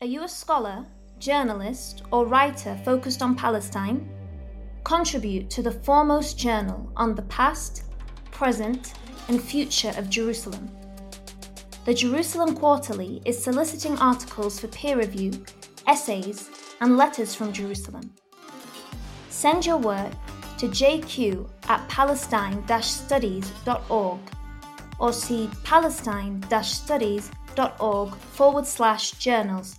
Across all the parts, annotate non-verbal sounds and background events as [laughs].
Are you a scholar, journalist, or writer focused on Palestine? Contribute to the foremost journal on the past, present, and future of Jerusalem. The Jerusalem Quarterly is soliciting articles for peer review, essays, and letters from Jerusalem. Send your work to jq at palestine studies.org or see palestine studies.org forward slash journals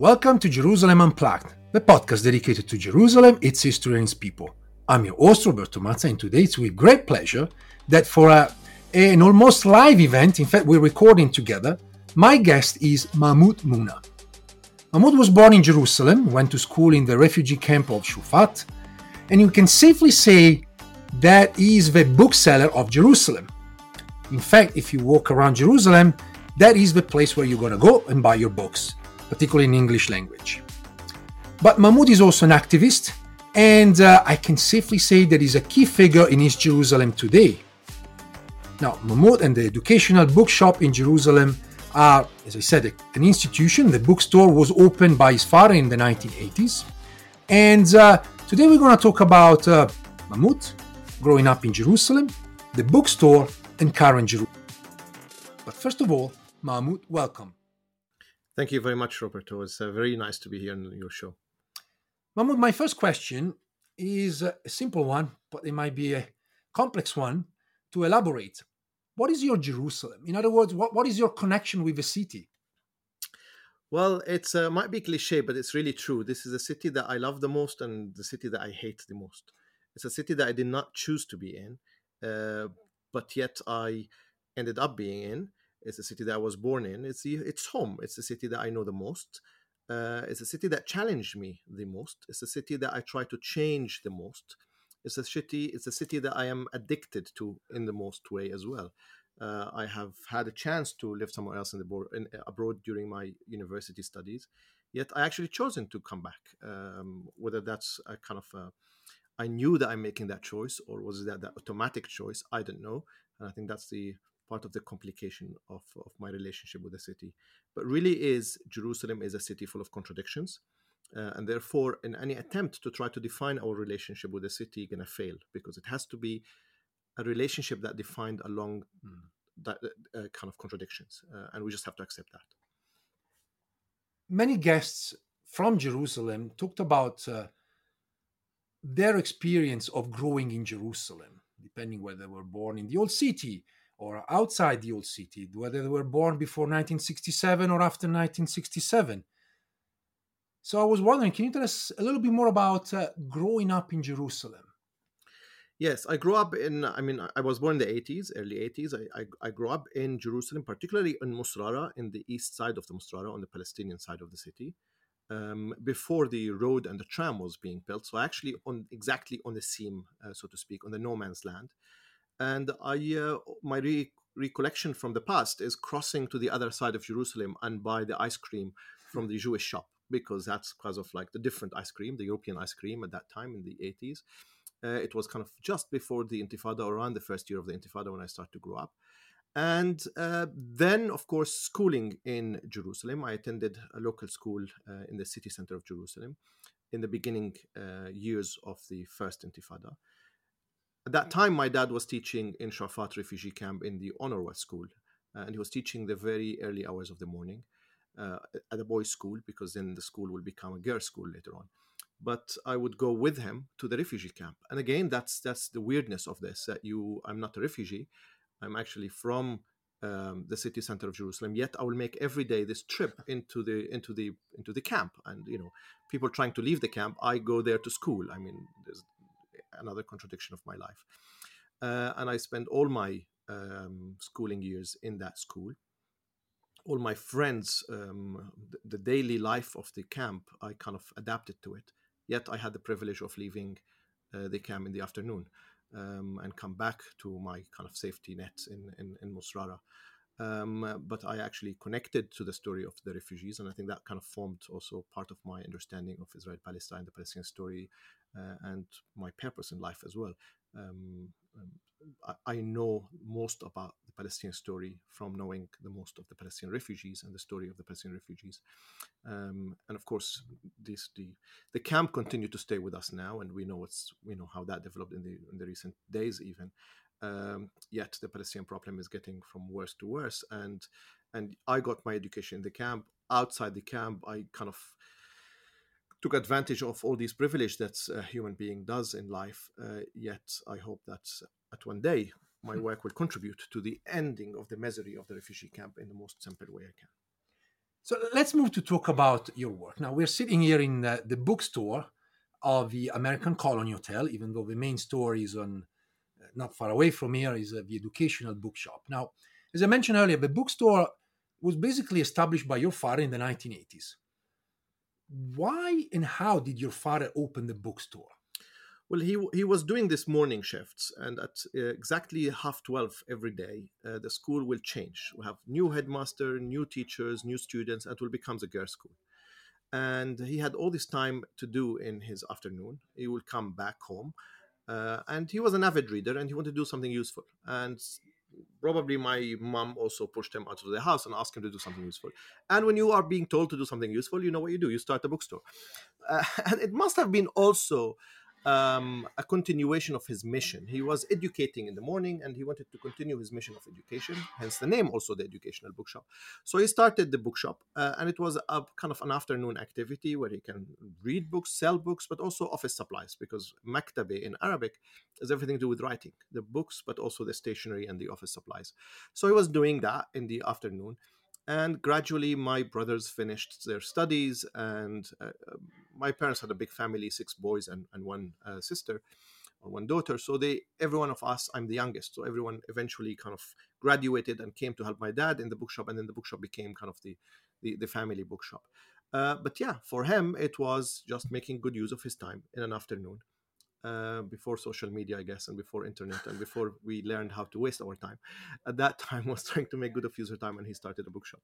Welcome to Jerusalem Unplugged, the podcast dedicated to Jerusalem, its history, and its people. I'm your host, Roberto Mazza, and today it's with great pleasure that for a, an almost live event, in fact, we're recording together, my guest is Mahmoud Muna. Mahmoud was born in Jerusalem, went to school in the refugee camp of Shufat, and you can safely say that he is the bookseller of Jerusalem. In fact, if you walk around Jerusalem, that is the place where you're going to go and buy your books particularly in English language. But Mahmoud is also an activist, and uh, I can safely say that he's a key figure in East Jerusalem today. Now, Mahmoud and the Educational Bookshop in Jerusalem are, as I said, an institution. The bookstore was opened by his father in the 1980s. And uh, today we're going to talk about uh, Mahmoud growing up in Jerusalem, the bookstore, and current Jerusalem. But first of all, Mahmoud, welcome. Thank you very much, Roberto. It's uh, very nice to be here on your show. Mahmoud, my first question is a simple one, but it might be a complex one to elaborate. What is your Jerusalem? In other words, what, what is your connection with the city? Well, it uh, might be cliche, but it's really true. This is a city that I love the most and the city that I hate the most. It's a city that I did not choose to be in, uh, but yet I ended up being in. It's the city that I was born in. It's it's home. It's the city that I know the most. Uh, it's a city that challenged me the most. It's a city that I try to change the most. It's a city. It's a city that I am addicted to in the most way as well. Uh, I have had a chance to live somewhere else in the board, in, abroad during my university studies. Yet I actually chosen to come back. Um, whether that's a kind of a, I knew that I'm making that choice, or was that that automatic choice? I don't know. And I think that's the part of the complication of, of my relationship with the city. But really is Jerusalem is a city full of contradictions. Uh, and therefore, in any attempt to try to define our relationship with the city, going to fail because it has to be a relationship that defined along mm. that uh, kind of contradictions, uh, and we just have to accept that. Many guests from Jerusalem talked about uh, their experience of growing in Jerusalem, depending where they were born in the old city or outside the old city, whether they were born before 1967 or after 1967. So I was wondering, can you tell us a little bit more about uh, growing up in Jerusalem? Yes, I grew up in. I mean, I was born in the eighties, early eighties. I, I I grew up in Jerusalem, particularly in Musrara, in the east side of the Musrara, on the Palestinian side of the city, um, before the road and the tram was being built. So actually, on exactly on the seam, uh, so to speak, on the no man's land. And I, uh, my re- recollection from the past is crossing to the other side of Jerusalem and buy the ice cream from the Jewish shop because that's because of like the different ice cream, the European ice cream at that time in the eighties uh, it was kind of just before the Intifada, around the first year of the Intifada when I started to grow up. And uh, then, of course, schooling in Jerusalem. I attended a local school uh, in the city center of Jerusalem in the beginning uh, years of the first Intifada. At that time, my dad was teaching in Shafat refugee camp in the UNRWA school, uh, and he was teaching the very early hours of the morning uh, at a boys' school because then the school will become a girls' school later on but I would go with him to the refugee camp. And again, that's that's the weirdness of this. That you, I'm not a refugee. I'm actually from um, the city center of Jerusalem. Yet I will make every day this trip [laughs] into the into the into the camp. And you know, people trying to leave the camp, I go there to school. I mean, there's another contradiction of my life. Uh, and I spent all my um, schooling years in that school all my friends, um, the, the, daily life of the camp, I kind of adapted to it. Yet I had the privilege of leaving uh, the camp in the afternoon um, and come back to my kind of safety net in, in, in Musrara. Um, but I actually connected to the story of the refugees, and I think that kind of formed also part of my understanding of Israel Palestine, the Palestinian story, and my purpose in life as well. Um, um I, I, know most about the Palestinian story from knowing the most of the Palestinian refugees and the story of the Palestinian refugees. Um, and of course, this the the camp continued to stay with us now, and we know what's we know how that developed in the in the recent days even. Um, yet the Palestinian problem is getting from worse to worse, and and I got my education in the camp. Outside the camp, I kind of took advantage of all these privilege that a human being does in life. Uh, yet I hope that at one day my hmm. work will contribute to the ending of the misery of the refugee camp in the most simple way I can. So let's move to talk about your work. Now we're sitting here in the, the bookstore of the American Colony Hotel, even though the main store is on uh, not far away from here is uh, the educational bookshop. Now, as I mentioned earlier, the bookstore was basically established by your father in the 1980s. Why and how did your father open the bookstore? Well, he he was doing this morning shifts, and at uh, exactly half twelve every day, uh, the school will change. We have new headmaster, new teachers, new students, and it will become the girls' school. And he had all this time to do in his afternoon. He will come back home, uh, and he was an avid reader, and he wanted to do something useful. And probably my mom also pushed him out of the house and asked him to do something useful. And when you are being told to do something useful, you know what you do. You start a bookstore, uh, [laughs] and it must have been also um, a continuation of his mission. He was educating in the morning and he wanted to continue his mission of education, hence the name also the educational bookshop. So he started the bookshop uh, and it was a kind of an afternoon activity where he can read books, sell books, but also office supplies because maktabe in Arabic has everything to do with writing, the books, but also the stationery and the office supplies. So he was doing that in the afternoon and gradually my brothers finished their studies and uh, my parents had a big family six boys and, and one uh, sister or one daughter. So they every one of us i'm the youngest so everyone eventually kind of graduated and came to help my dad in the bookshop and then the bookshop became kind of the the, the family bookshop. Uh, but yeah for him it was just making good use of his time in an afternoon uh, before social media, I guess, and before internet, and before we learned how to waste our time. At that [laughs] time, was trying to make good of user time, and he started a bookshop.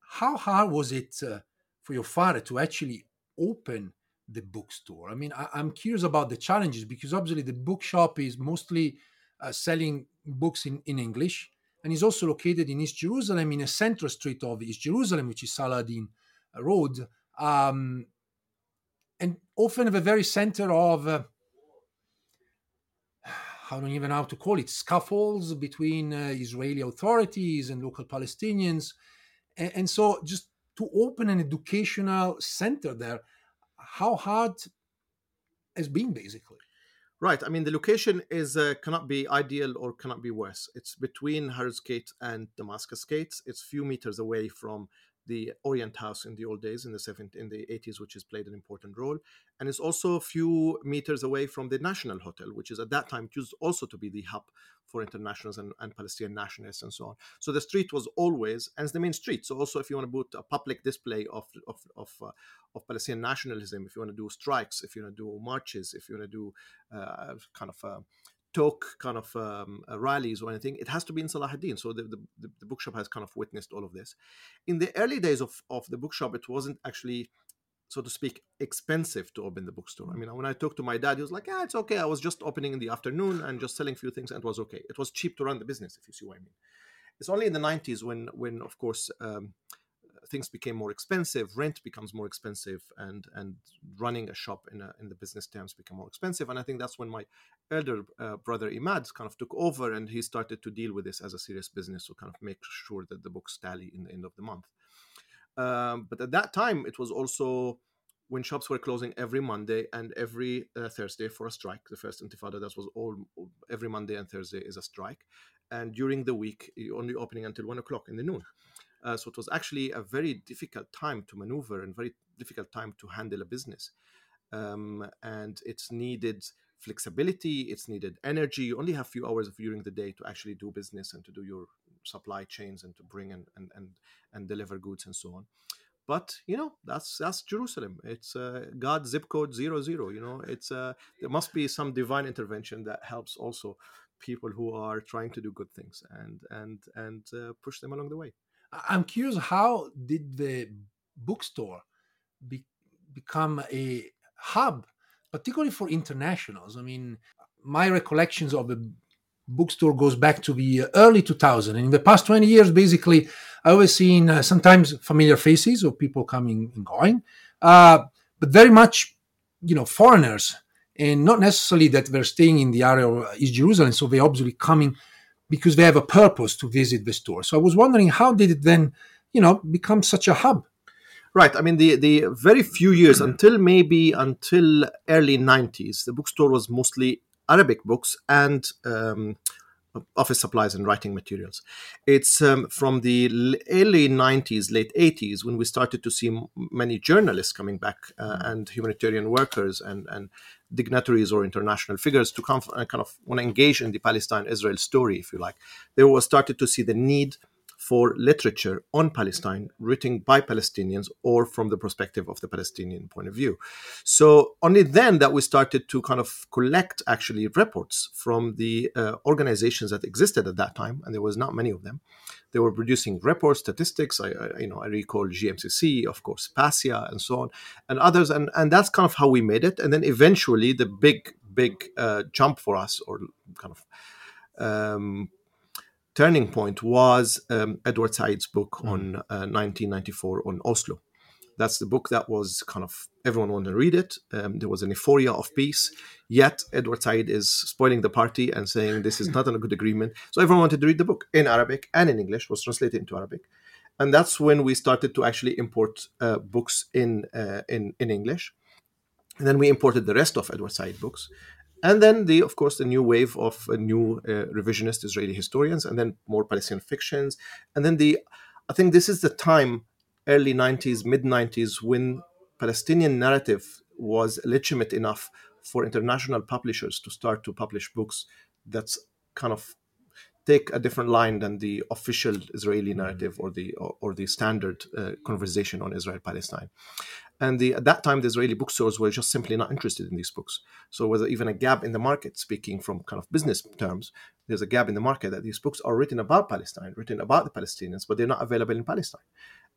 How hard was it uh, for your father to actually open the bookstore? I mean, I- am curious about the challenges because obviously the bookshop is mostly uh, selling books in, in English, and is also located in East Jerusalem, in a central street of East Jerusalem, which is Saladin Road. Um, and often at the very center of uh, I don't even know how to call it, scuffles between uh, Israeli authorities and local Palestinians. And, and, so just to open an educational center there, how hard has been basically? Right. I mean, the location is uh, cannot be ideal or cannot be worse. It's between Herod's Gate and Damascus Gate. It's few meters away from the Orient House in the old days in the 70, in the 80s, which has played an important role, and it's also a few meters away from the National Hotel, which is at that time used also to be the hub for internationals and, and Palestinian nationalists and so on. So the street was always, and it's the main street. So also, if you want to put a public display of of of, uh, of Palestinian nationalism, if you want to do strikes, if you want to do marches, if you want to do uh, kind of uh, talk kind of um, uh, rallies or anything, it has to be in Salahuddin. So the, the, the, bookshop has kind of witnessed all of this. In the early days of, of the bookshop, it wasn't actually, so to speak, expensive to open the bookstore. I mean, when I talked to my dad, he was like, yeah, it's okay. I was just opening in the afternoon and just selling a few things and it was okay. It was cheap to run the business, if you see what I mean. It's only in the 90s when, when of course, um, things became more expensive, rent becomes more expensive, and and running a shop in a, in the business terms become more expensive. And I think that's when my elder uh, brother Imad kind of took over, and he started to deal with this as a serious business to kind of make sure that the books tally in the end of the month. Um, but at that time, it was also when shops were closing every Monday and every uh, Thursday for a strike. The first Intifada, that was all every Monday and Thursday is a strike, and during the week, you're only opening until one o'clock in the noon. Uh, so it was actually a very difficult time to maneuver and very difficult time to handle a business. Um, and it's needed flexibility, it's needed energy. You only have a few hours of during the day to actually do business and to do your supply chains and to bring and and and, and deliver goods and so on. But you know that's that's Jerusalem. It's uh, God zip code zero zero. You know it's uh, there must be some divine intervention that helps also people who are trying to do good things and and and uh, push them along the way. I'm curious, how did the bookstore be, become a hub, particularly for internationals? I mean, my recollections of the bookstore goes back to the early 2000s. And in the past 20 years, basically, I always seen uh, sometimes familiar faces of people coming and going, uh, but very much, you know, foreigners. And not necessarily that they're staying in the area of East Jerusalem, so they're obviously coming because they have a purpose to visit the store. So I was wondering how did it then, you know, become such a hub? Right. I mean, the the very few years until maybe until early '90s, the bookstore was mostly Arabic books and um, office supplies and writing materials. It's um, from the early 90s, late 80s, when we started to see many journalists coming back uh, and humanitarian workers and, and dignitaries or international figures to come and kind of want to engage in the Palestine Israel story, if you like. They were started to see the need for literature on Palestine written by Palestinians or from the perspective of the Palestinian point of view. So only then that we started to kind of collect actually reports from the uh, organizations that existed at that time, and there was not many of them. They were producing reports, statistics. I, I you know I recall JMCC, of course, PASSIA, and so on, and others, and and that's kind of how we made it. And then eventually the big big uh, jump for us, or kind of um, turning point was um, Edward Said's book mm. on uh, 1994 on Oslo. That's the book that was kind of everyone wanted to read it. Um, there was an euphoria of peace. Yet Edward Said is spoiling the party and saying this is [laughs] not a good agreement. So everyone wanted to read the book in Arabic and in English. Was translated into Arabic, and that's when we started to actually import uh, books in uh, in in English. And then we imported the rest of Edward Said books and then the of course the new wave of uh, new uh, revisionist israeli historians and then more palestinian fictions. And then the i think this is the time early 90s mid 90s when palestinian narrative was legitimate enough for international publishers to start to publish books that's kind of take a different line than the official Israeli mm-hmm. narrative or the or, or the standard uh, conversation on Israel Palestine. And the, at that time, the Israeli bookstores were just simply not interested in these books. So, was even a gap in the market, speaking from kind of business terms, there's a gap in the market that these books are written about Palestine, written about the Palestinians, but they're not available in Palestine.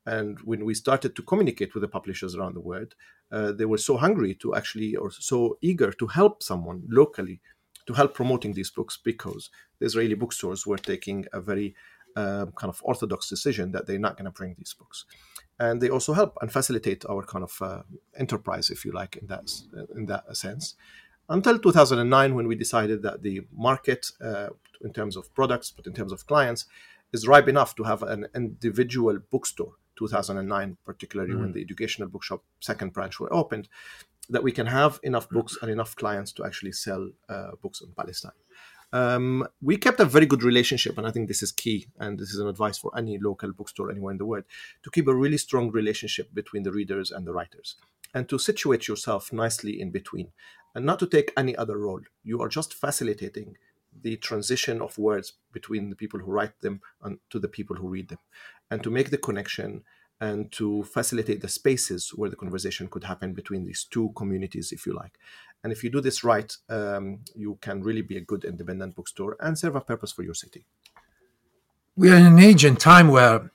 And when we started to communicate with the publishers around the world, uh, they were so hungry to actually, or so eager to help someone locally to help promoting these books because the Israeli bookstores were taking a very um, kind of orthodox decision that they're not going to bring these books, and they also help and facilitate our kind of uh, enterprise, if you like, in that in that sense. Until 2009, when we decided that the market, uh, in terms of products, but in terms of clients, is ripe enough to have an individual bookstore. 2009, particularly mm when the educational bookshop second branch were opened, that we can have enough books and enough clients to actually sell uh, books on Palestine. Um, we kept a very good relationship, and I think this is key. And this is an advice for any local bookstore anywhere in the world to keep a really strong relationship between the readers and the writers, and to situate yourself nicely in between, and not to take any other role. You are just facilitating the transition of words between the people who write them and to the people who read them, and to make the connection and to facilitate the spaces where the conversation could happen between these two communities, if you like. And if you do this right, um, you can really be a good independent bookstore and serve a purpose for your city. We are in an age and time where,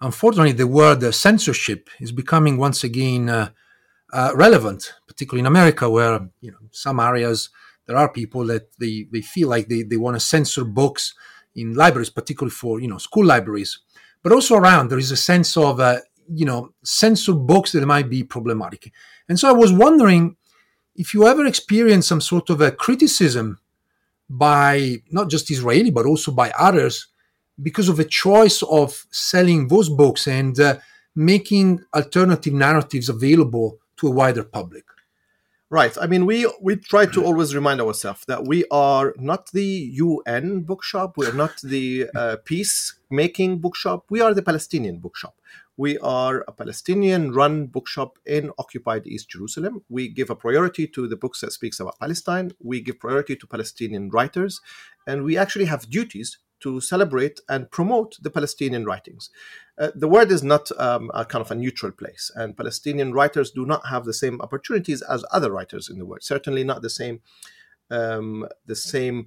unfortunately, the word censorship is becoming once again uh, uh, relevant, particularly in America, where you know some areas there are people that they, they feel like they, they want to censor books in libraries, particularly for you know school libraries, but also around there is a sense of uh, you know censor books that might be problematic. And so I was wondering if you ever experienced some sort of a criticism by not just Israeli but also by others because of a choice of selling those books and uh, making alternative narratives available to a wider public. Right. I mean, we we try to always remind ourselves that we are not the UN bookshop. We are not the uh, peace-making bookshop. We are the Palestinian bookshop. We are a Palestinian run bookshop in occupied East Jerusalem. We give a priority to the books that speaks about Palestine. We give priority to Palestinian writers, and we actually have duties to celebrate and promote the Palestinian writings. Uh, the world is not um, a kind of a neutral place, and Palestinian writers do not have the same opportunities as other writers in the world. Certainly not the same um, the same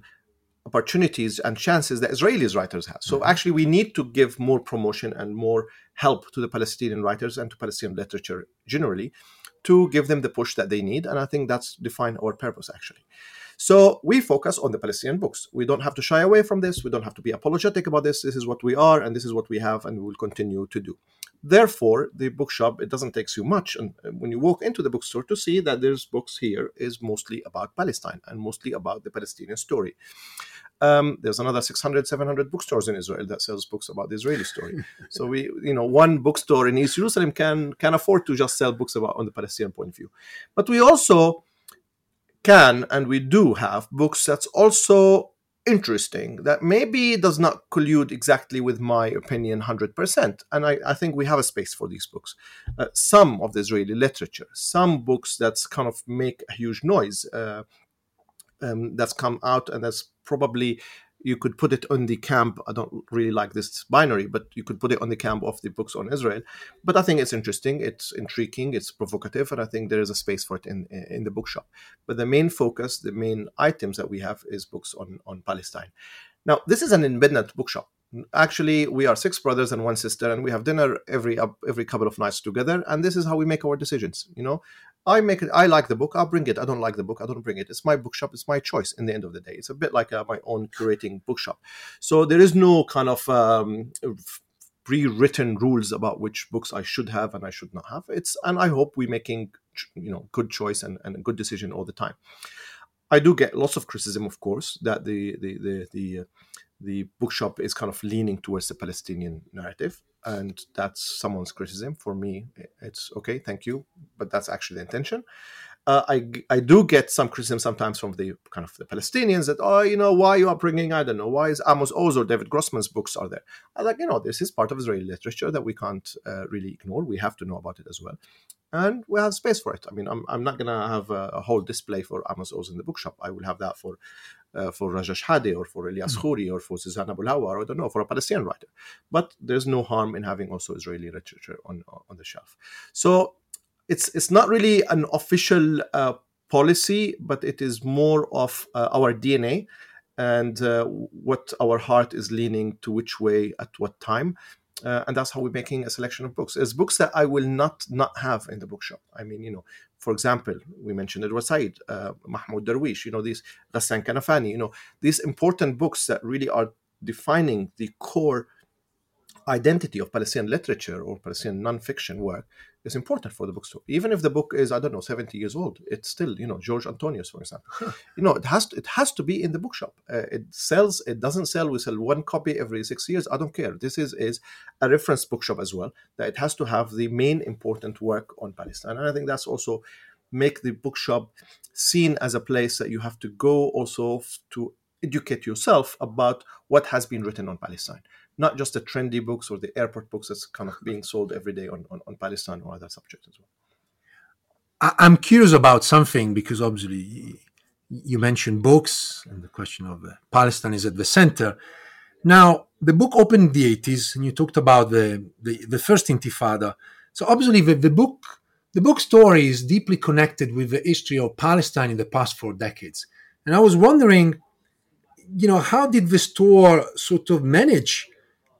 opportunities and chances that Israelis writers have. So mm-hmm. actually, we need to give more promotion and more help to the Palestinian writers and to Palestinian literature generally to give them the push that they need. And I think that's define our purpose actually. So we focus on the Palestinian books. We don't have to shy away from this. We don't have to be apologetic about this. This is what we are, and this is what we have, and we will continue to do. Therefore, the bookshop it doesn't take you much, and uh, when you walk into the bookstore to see that there's books here is mostly about Palestine and mostly about the Palestinian story. Um, there's another 600 700 bookstores in israel that sells books about the israeli story. So we you know one bookstore in east jerusalem can can afford to just sell books about on the palestinian point of view. But we also can and we do have books that's also interesting that maybe does not collude exactly with my opinion 100% and i, I think we have a space for these books. Uh, some of the israeli literature some books that's kind of make a huge noise uh, um, that's come out and that's probably you could put it on the camp. I don't really like this binary, but you could put it on the camp of the books on Israel. But I think it's interesting, it's intriguing, it's provocative, and I think there is a space for it in in the bookshop. But the main focus, the main items that we have is books on on Palestine. Now, this is an independent bookshop. Actually, we are six brothers and one sister, and we have dinner every every couple of nights together. And this is how we make our decisions. You know, I make it. I like the book. I'll bring it. I don't like the book. I don't bring it. It's my bookshop. It's my choice. In the end of the day, it's a bit like uh, my own curating bookshop. So there is no kind of um, pre-written rules about which books I should have and I should not have. It's and I hope we're making you know good choice and, and a good decision all the time. I do get lots of criticism, of course, that the the the the, uh, the bookshop is kind of leaning towards the Palestinian narrative and that's someone's criticism. For me, it's okay, thank you, but that's actually the intention. Uh, I I do get some criticism sometimes from the kind of the Palestinians that oh you know why you are bringing I don't know why is Amos Oz or David Grossman's books are there? I like you know this is part of Israeli literature that we can't uh, really ignore. We have to know about it as well. And we have space for it. I mean I'm, I'm not gonna have a, a whole display for Amos Oz in the bookshop. I will have that for uh, for Raja Shehadeh or for Elias mm-hmm. Khoury or for Suzanne Abulhawa or I don't know for a Palestinian writer. But there's no harm in having also Israeli literature on on the shelf. So it's it's not really an official uh, policy, but it is more of uh, our DNA and uh, what our heart is leaning to which way at what time. Uh, and that's how we're making a selection of books. It's books that I will not not have in the bookshop. I mean, you know, for example, we mentioned Edward Said, uh, Mahmoud Darwish, you know, these Ghassan Kanafani, you know, these important books that really are defining the core identity of Palestinian literature or Palestinian nonfiction work is important for the bookstore. Even if the book is, I don't know, 70 years old, it's still, you know, George Antonius, for example. you know, it has to, it has to be in the bookshop. Uh, it sells, it doesn't sell. We sell one copy every six years. I don't care. This is, is a reference bookshop as well, that it has to have the main important work on Palestine. And I think that's also make the bookshop seen as a place that you have to go also to educate yourself about what has been written on Palestine, not just the trendy books or the airport books that's kind of being sold every day on, on, on Palestine or other subjects as well. I'm curious about something because obviously you mentioned books and the question of uh, Palestine is at the center. Now, the book opened in the 80s and you talked about the, the, the first intifada. So obviously the, the book the book story is deeply connected with the history of Palestine in the past four decades. And I was wondering, you know, how did the store sort of manage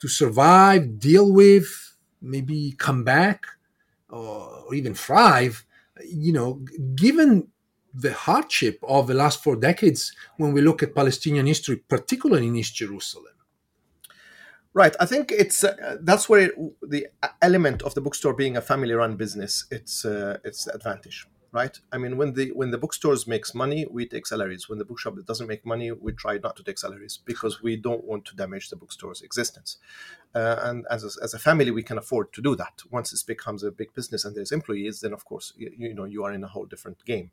to survive, deal with, maybe come back, or even thrive, you know, given the hardship of the last four decades when we look at Palestinian history, particularly in East Jerusalem? Right. I think it's uh, that's where it, the element of the bookstore being a family-run business it's uh, it's advantage. Right. I mean, when the when the bookstores makes money, we take salaries. When the bookshop doesn't make money, we try not to take salaries because we don't want to damage the bookstore's existence. Uh, and as a, as a family, we can afford to do that. Once it becomes a big business and there's employees, then of course you, you know you are in a whole different game.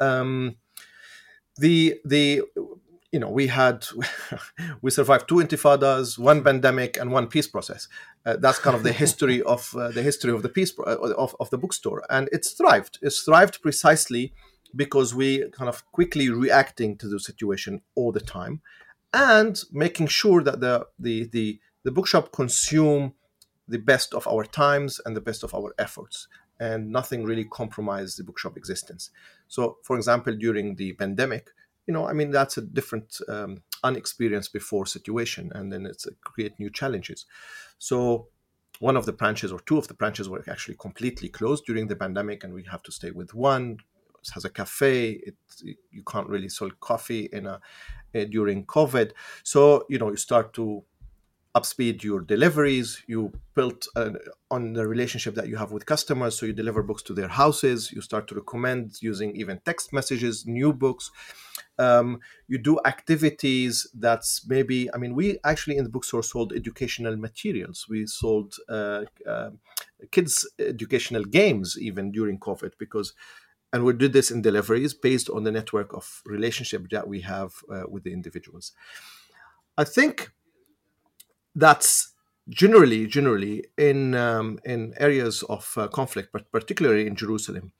Um, the the you know we had [laughs] we survived two intifadas one pandemic and one peace process. Uh, that's kind of the history [laughs] of uh, the history of the peace pro- uh, of, of the bookstore. And it's thrived. It's thrived precisely because we kind of quickly reacting to the situation all the time and making sure that the the the, the bookshop consume the best of our times and the best of our efforts and nothing really compromised the bookshop existence. So for example during the pandemic you know, I mean, that's a different, um, unexperienced before situation, and then it's a create new challenges. So, one of the branches or two of the branches were actually completely closed during the pandemic, and we have to stay with one. It has a cafe. It you can't really sell coffee in a, a during COVID. So you know, you start to upspeed your deliveries. You built uh, on the relationship that you have with customers so you deliver books to their houses. You start to recommend using even text messages new books. Um, you do activities that's maybe i mean we actually in the bookstore sold educational materials. We sold uh, uh, kids educational games even during covid because and we did this in deliveries based on the network of relationship that we have uh, with the individuals. I think that's generally generally in um, in areas of uh, conflict, but particularly in Jerusalem.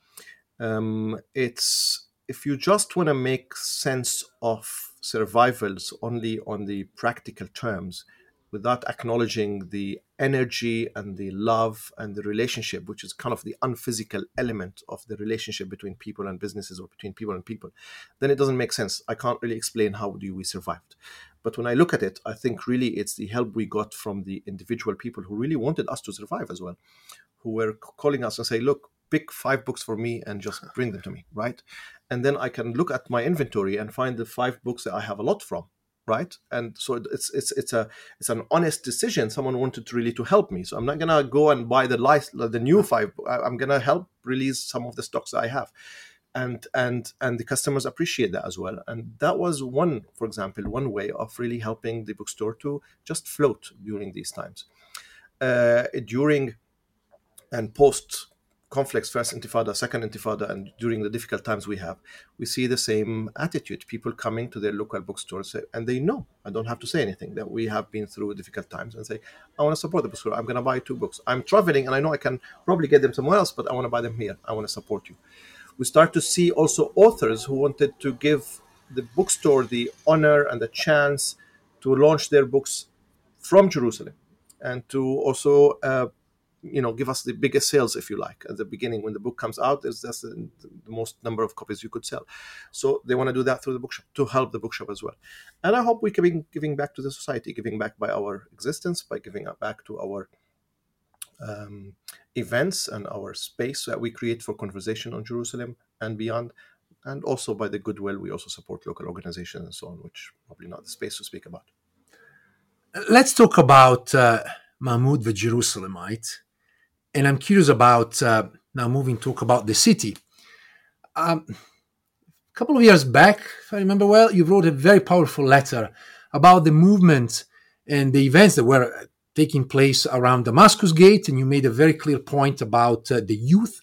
Um, it's if you just want to make sense of survivals only on the practical terms, without acknowledging the energy and the love and the relationship, which is kind of the unphysical element of the relationship between people and businesses or between people and people, then it doesn't make sense. I can't really explain how do we survived. But when I look at it, I think really it's the help we got from the individual people who really wanted us to survive as well, who were calling us and say, look, pick five books for me and just [laughs] bring them to me, right? And then I can look at my inventory and find the five books that I have a lot from, right? And so it's it's it's a it's an honest decision. Someone wanted to really to help me, so I'm not gonna go and buy the life the new [laughs] five. I'm gonna help release some of the stocks that I have and and and the customers appreciate that as well. And that was one for example one way of really helping the bookstore to just float during these times. Uh, during and post conflicts first intifada second intifada and during the difficult times we have we see the same attitude people coming to their local bookstores and they know i don't have to say anything that we have been through difficult times and say i want to support the bookstore. I'm going to buy two books. I'm traveling and i know i can probably get them somewhere else but i want to buy them here. I want to support you we start to see also authors who wanted to give the bookstore the honor and the chance to launch their books from Jerusalem and to also uh, you know give us the biggest sales if you like. At the beginning when the book comes out there's that's the, the, most number of copies you could sell. So they want to do that through the bookshop to help the bookshop as well. And i hope we can be giving back to the society giving back by our existence by giving back to our um, events and our space that we create for conversation on Jerusalem and beyond. And also by the goodwill, we also support local organizations and so on, which probably not the space to speak about. Let's talk about uh, Mahmoud the Jerusalemite. And I'm curious about uh, now moving talk about the city. Um, a couple of years back, if I remember well, you wrote a very powerful letter about the movement and the events that were taking place around Damascus Gate, and you made a very clear point about uh, the youth.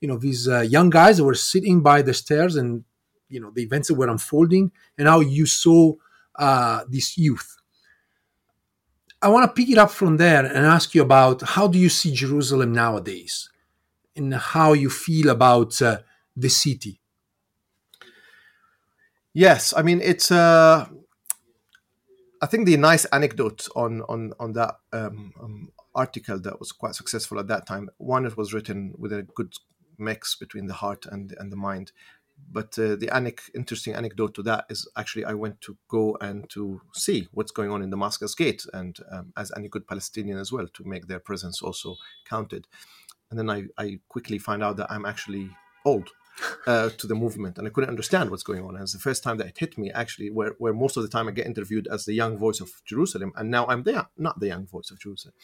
You know, these uh, young guys were sitting by the stairs, and you know the events that were unfolding, and how you saw uh, this youth. I want to pick it up from there and ask you about how do you see Jerusalem nowadays, and how you feel about uh, the city. Yes, I mean it's. Uh, I think the nice anecdote on on on that um, um, article that was quite successful at that time. One, it was written with a good mix between the heart and and the mind. But uh, the anic- interesting anecdote to that is actually I went to go and to see what's going on in Damascus Gate, and um, as any good Palestinian as well, to make their presence also counted. And then I, I quickly find out that I'm actually old uh, to the movement, and I couldn't understand what's going on. And it's the first time that it hit me actually, where, where most of the time I get interviewed as the young voice of Jerusalem, and now I'm there, not the young voice of Jerusalem.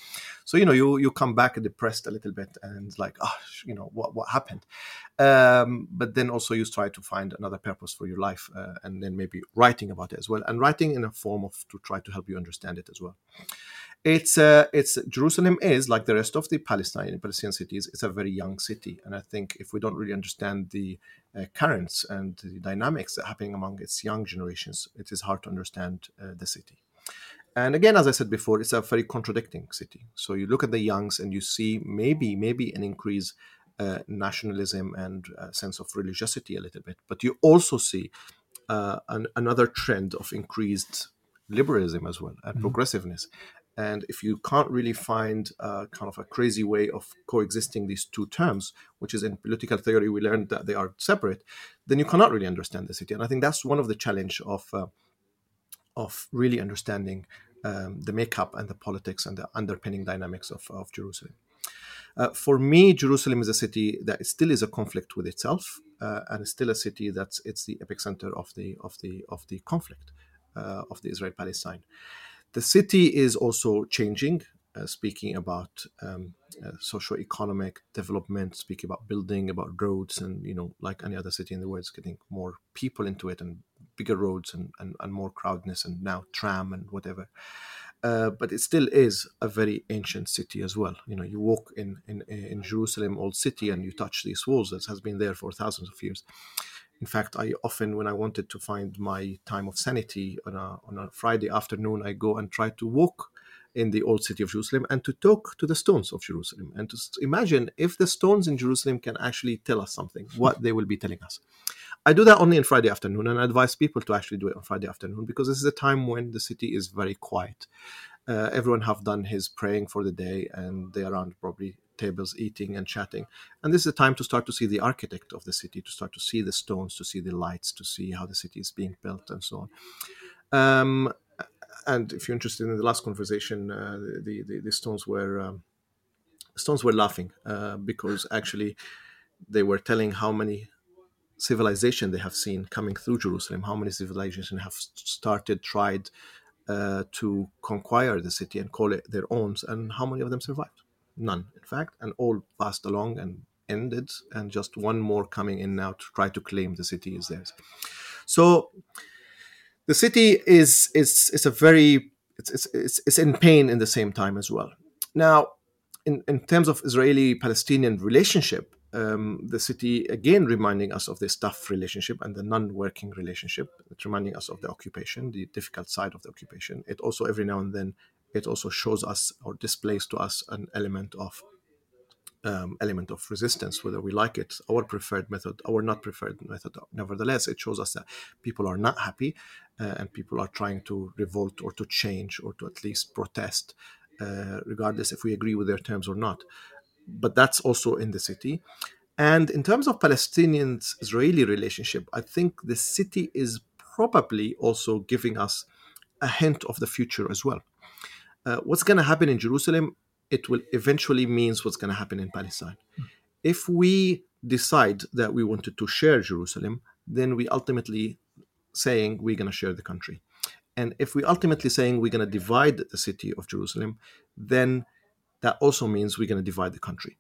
So you know, you you come back depressed a little bit, and like, oh, you know, what what happened? Um, but then also you try to find another purpose for your life, uh, and then maybe writing about it as well, and writing in a form of to try to help you understand it as well it's uh, it's Jerusalem is like the rest of the Palestine Palestinian cities. It's a very young city, and I think if we don't really understand the uh, currents and the dynamics that are happening among its young generations, it is hard to understand uh, the city. And again, as I said before, it's a very contradicting city. So you look at the youngs and you see maybe maybe an increase uh, nationalism and a sense of religiosity a little bit, but you also see uh, an, another trend of increased liberalism as well and mm-hmm. progressiveness and if you can't really find a, kind of a crazy way of coexisting these two terms, which is in political theory we learned that they are separate, then you cannot really understand the city. And I think that's one of the challenge of uh, of really understanding um, the makeup and the politics and the underpinning dynamics of, of Jerusalem. Uh, for me, Jerusalem is a city that still is a conflict with itself, uh, and still a city that's it's the epicenter of the of the of the conflict uh, of the Israel-Palestine. The city is also changing, uh, speaking about um, uh, socio-economic development, speaking about building, about roads, and you know, like any other city in the world, it's getting more people into it and bigger roads and, and, and more crowdness, and now tram and whatever. Uh, but it still is a very ancient city as well. You know, you walk in, in in Jerusalem, old city, and you touch these walls that has been there for thousands of years. In fact, I often, when I wanted to find my time of sanity on a, on a Friday afternoon, I go and try to walk in the old city of Jerusalem and to talk to the stones of Jerusalem and to imagine if the stones in Jerusalem can actually tell us something, what they will be telling us. I do that only on Friday afternoon and I advise people to actually do it on Friday afternoon because this is a time when the city is very quiet. Uh, everyone have done his praying for the day and they are around probably tables eating and chatting. And this is a time to start to see the architect of the city, to start to see the stones, to see the lights, to see how the city is being built, and so on. Um, and if you're interested in the last conversation, uh, the, the, the stones were um, stones were laughing uh, because actually they were telling how many civilization they have seen coming through Jerusalem, how many civilizations have started, tried uh, to conquer the city and call it their own, and how many of them survived none, in fact, and all passed along and ended, and just one more coming in now to try to claim the city is theirs. So the city is is is a very it's it's it's, in pain in the same time as well. Now, in, in terms of Israeli-Palestinian relationship, um, the city again reminding us of the tough relationship and the non-working relationship. It's reminding us of the occupation, the difficult side of the occupation. It also every now and then it also shows us or displays to us an element of um, element of resistance, whether we like it, our preferred method, our not preferred method. Nevertheless, it shows us that people are not happy uh, and people are trying to revolt or to change or to at least protest, uh, regardless if we agree with their terms or not. But that's also in the city. And in terms of Palestinians Israeli relationship, I think the city is probably also giving us a hint of the future as well uh, what's going to happen in Jerusalem, it will eventually means what's going to happen in Palestine. Mm. If we decide that we wanted to share Jerusalem, then we ultimately saying we're going to share the country. And if we ultimately saying we're going to divide the city of Jerusalem, then that also means we're going to divide the country.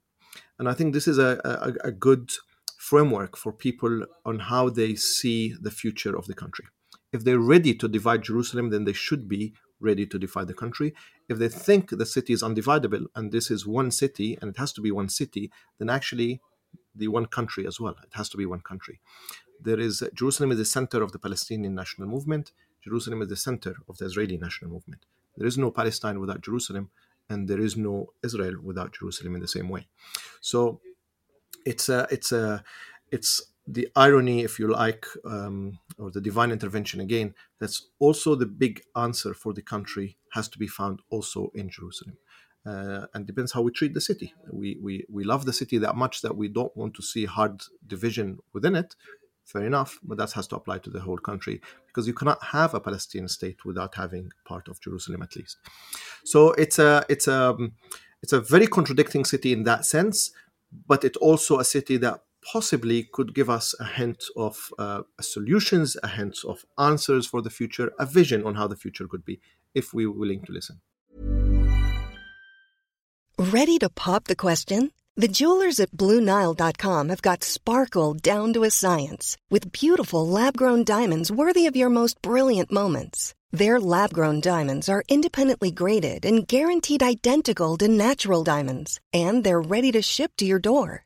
And I think this is a, a, a good framework for people on how they see the future of the country. If they're ready to divide Jerusalem, then they should be ready to divide the country. If they think the city is undividable and this is one city and it has to be one city, then actually the one country as well. It has to be one country. There is Jerusalem is the center of the Palestinian national movement. Jerusalem is the center of the Israeli national movement. There is no Palestine without Jerusalem, and there is no Israel without Jerusalem in the same way. So it's a it's a it's the irony, if you like, um, or the divine intervention again. That's also the big answer for the country has to be found also in Jerusalem. Uh, and depends how we treat the city. We, we we love the city that much that we don't want to see hard division within it. Fair enough, but that has to apply to the whole country because you cannot have a Palestinian state without having part of Jerusalem at least. So it's a it's a it's a very contradicting city in that sense, but it's also a city that possibly could give us a hint of uh, solutions, a hint of answers for the future, a vision on how the future could be if we were willing to listen. Ready to pop the question? The jewelers at BlueNile.com have got sparkle down to a science with beautiful lab grown diamonds worthy of your most brilliant moments. Their lab grown diamonds are independently graded and guaranteed identical to natural diamonds, and they're ready to ship to your door.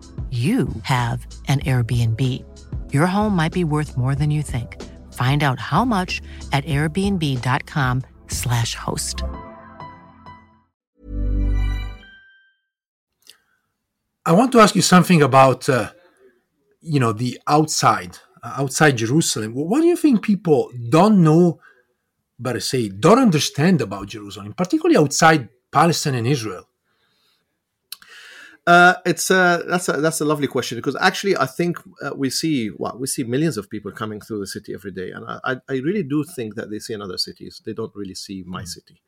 you have an Airbnb. Your home might be worth more than you think. Find out how much at airbnb.com/slash host. I want to ask you something about, uh, you know, the outside, uh, outside Jerusalem. What do you think people don't know, but say don't understand about Jerusalem, particularly outside Palestine and Israel? Uh, it's uh, that's a that's a lovely question because actually I think uh, we see well, we see millions of people coming through the city every day, and I, I really do think that they see in other cities. They don't really see my city.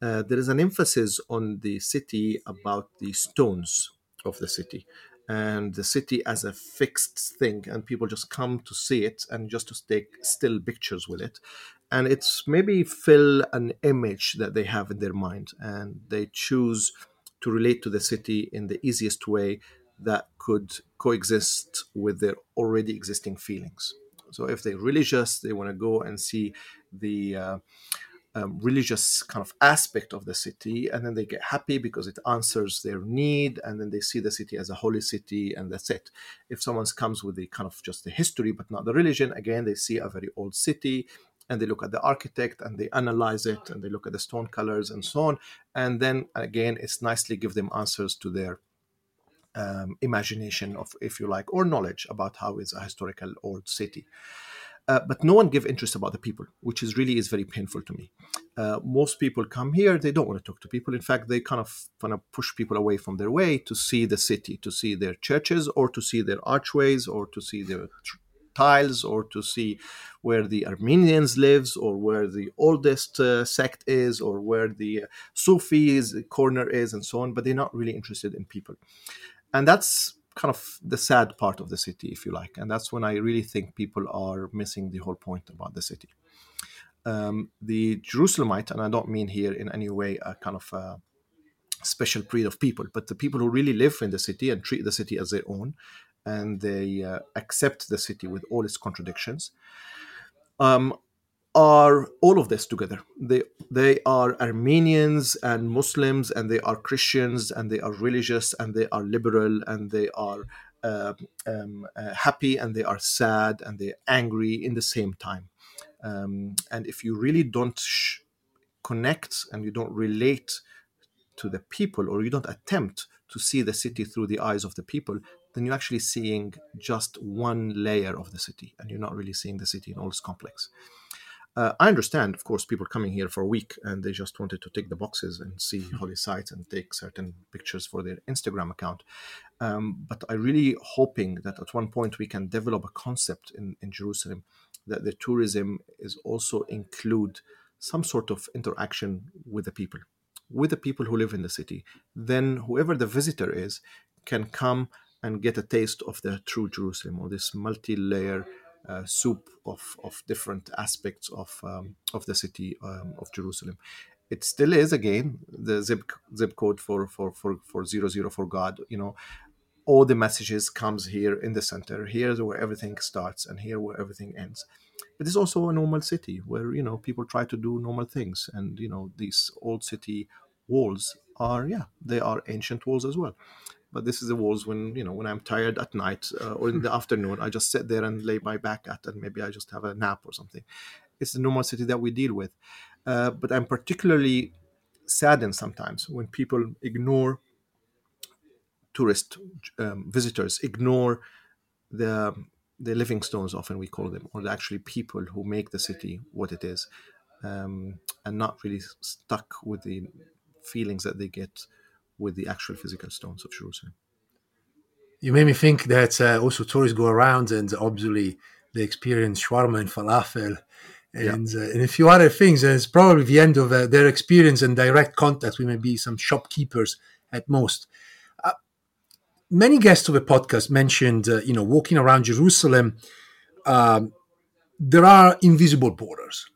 Uh, there is an emphasis on the city about the stones of the city and the city as a fixed thing, and people just come to see it and just to take still pictures with it, and it's maybe fill an image that they have in their mind, and they choose to relate to the city in the easiest way that could coexist with their already existing feelings. So if they're religious, they want to go and see the uh, um, religious kind of aspect of the city, and then they get happy because it answers their need, and then they see the city as a holy city, and that's it. If someone comes with the kind of just the history but not the religion, again they see a very old city, and they look at the architect and they analyze it and they look at the stone colors and so on. And then again it's nicely give them answers to their um, imagination of if you like or knowledge about how is a historical old city. Uh, but no one give interest about the people which is really is very painful to me. Uh, most people come here they don't want to talk to people. In fact they kind of want to push people away from their way to see the city to see their churches or to see their archways or to see their tiles or to see where the Armenians lives or where the oldest uh, sect is or where the Sufis corner is and so on, but they're not really interested in people. And that's kind of the sad part of the city, if you like, and that's when I really think people are missing the whole point about the city. Um, the Jerusalemite, and I don't mean here in any way a kind of a special breed of people, but the people who really live in the city and treat the city as their own, and they uh, accept the city with all its contradictions, um, are all of this together. They they are Armenians and Muslims, and they are Christians, and they are religious, and they are liberal, and they are uh, um, uh, happy, and they are sad, and they're angry in the same time. Um, and if you really don't sh- connect and you don't relate to the people, or you don't attempt to see the city through the eyes of the people, then you're actually seeing just one layer of the city, and you're not really seeing the city in all its complex. Uh, I understand, of course, people coming here for a week and they just wanted to tick the boxes and see Hmm. holy sites and take certain pictures for their Instagram account. Um, but I really hoping that at one point we can develop a concept in, in Jerusalem that the tourism is also include some sort of interaction with the people, with the people who live in the city. Then whoever the visitor is can come and get a taste of the true Jerusalem or this multi-layer uh, soup of, of different aspects of um, of the city um, of Jerusalem. It still is again the zip zip code for for for for zero zero for God. You know, all the messages comes here in the center. Here's where everything starts, and here where everything ends. But it's also a normal city where you know people try to do normal things, and you know these old city walls are yeah they are ancient walls as well but this is the walls when you know when i'm tired at night uh, or in the [laughs] afternoon i just sit there and lay my back at and maybe i just have a nap or something. It's the normal city that we deal with. Uh, but i'm particularly saddened sometimes when people ignore tourist um, visitors ignore the the living stones often we call them or the actually people who make the city what it is um, and not really stuck with the feelings that they get with the actual physical stones of jerusalem You made me think that uh, also tourists go around and obviously they experience shawarma and falafel and, uh, and a few other things. And it's probably the end of uh, their experience and direct contact with maybe some shopkeepers at most. Uh, many guests of the podcast mentioned, uh, you know, walking around Jerusalem, um, there are invisible borders.